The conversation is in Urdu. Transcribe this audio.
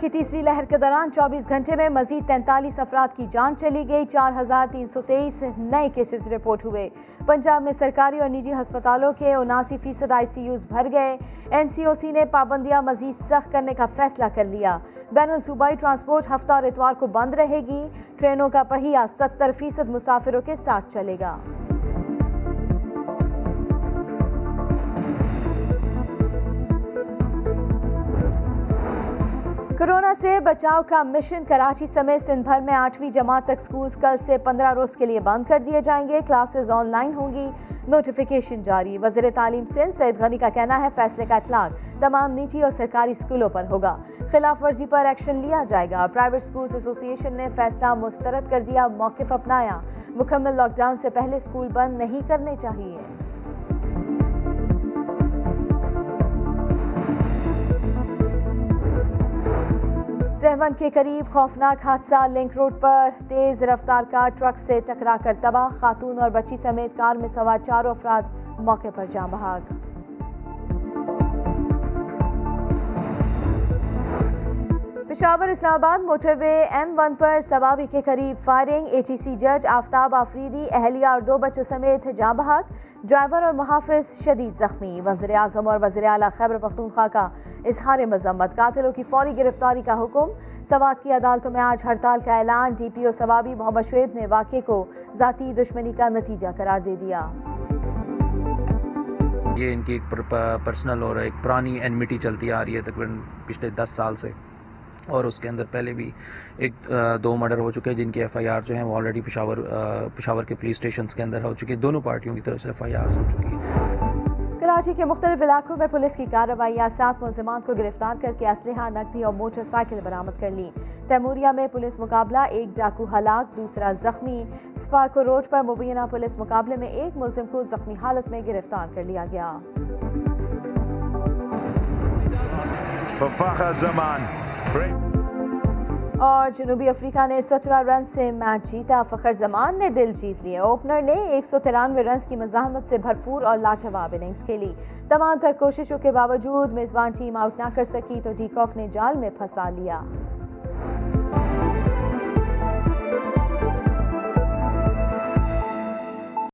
کی تیسری لہر کے دوران چوبیس گھنٹے میں مزید تینتالیس افراد کی جان چلی گئی، چار ہزار تین سو تیئیس نئے کیسز رپورٹ ہوئے۔ پنجاب میں سرکاری اور نجی ہسپتالوں کے اناسی فیصد آئی سی یوز بھر گئے۔ این سی او سی نے پابندیاں مزید سخت کرنے کا فیصلہ کر لیا۔ بین الصوبائی ٹرانسپورٹ ہفتہ اور اتوار کو بند رہے گی۔ ٹرینوں کا پہیہ ستر فیصد مسافروں کے ساتھ چلے گا۔ کرونا سے بچاؤ کا مشن کراچی سمیت سندھ بھر میں آٹھویں جماعت تک سکولز کل سے پندرہ روز کے لیے بند کر دیے جائیں گے۔ کلاسز آن لائن ہوں گی۔ نوٹیفیکیشن جاری۔ وزیر تعلیم سندھ سید غنی کا کہنا ہے، فیصلے کا اطلاق تمام نجی اور سرکاری سکولوں پر ہوگا۔ خلاف ورزی پر ایکشن لیا جائے گا۔ پرائیویٹ سکولز ایسوسی ایشن نے فیصلہ مسترد کر دیا، موقف اپنایا۔ مکمل لاک ڈاؤن سے پہلے سکول بند نہیں کرنے چاہیے۔ سہون کے قریب خوفناک حادثہ لنک روڈ پر تیز رفتار کا ٹرک سے ٹکرا کر تباہ، خاتون اور بچی سمیت کار میں سوار چاروں افراد موقع پر جاں بحاق Peshawar Islamabad motorway M one پر سوابی کے قریب فائرنگ ایچ ای سی جج آفتاب آفریدی، اہلیہ اور دو بچوں سمیت جاں بحق ڈرائیور اور محافظ شدید زخمی۔ وزیر اعظم اور وزیر اعلیٰ خیبر پختونخوا کا اظہار مذمت۔ قاتلوں کی فوری گرفتاری کا حکم۔ سوات کی عدالتوں میں آج ہڑتال کا اعلان۔ ڈی پی او سوابی محمد شعیب نے واقعے کو ذاتی دشمنی کا نتیجہ قرار دے دیا۔ یہ ان کی ایک پرسنل اور ایک پرانی اینمیٹی چلتی آ رہی ہے تقریباً پچھلے دس سال سے۔ اور اس کے اندر پہلے بھی ایک دو مرڈر ہو چکے ہیں جن کے ایف آئی آر جو ہیں وہ آلریڈی پشاور پشاور کے پولیس اسٹیشنس کے اندر ہو چکی دونوں پارٹیوں کی طرف سے ایف آئی آر ہو چکی ہیں۔ کراچی کے مختلف علاقوں میں پولیس کی کارروائیاں سات ملزمان کو گرفتار کر کے اسلحہ نقدی اور موٹر سائیکل برامد کر لی۔ تیموریہ میں پولیس مقابلہ ایک ڈاکو ہلاک دوسرا زخمی۔ سپارکو روڈ پر مبینہ پولیس مقابلے میں ایک ملزم کو زخمی حالت میں گرفتار کر لیا گیا۔ اور جنوبی افریقہ نے سترہ رن سے میچ جیتا۔ فخر زمان نے دل جیت لیے اوپنر نے ایک سو ترانوے رنز کی مزاحمت سے بھرپور اور لاجواب اننگز کھیلی۔ تمام تر کوششوں کے باوجود میزبان ٹیم آؤٹ نہ کر سکی تو ڈی کاک نے جال میں پھنسا لیا۔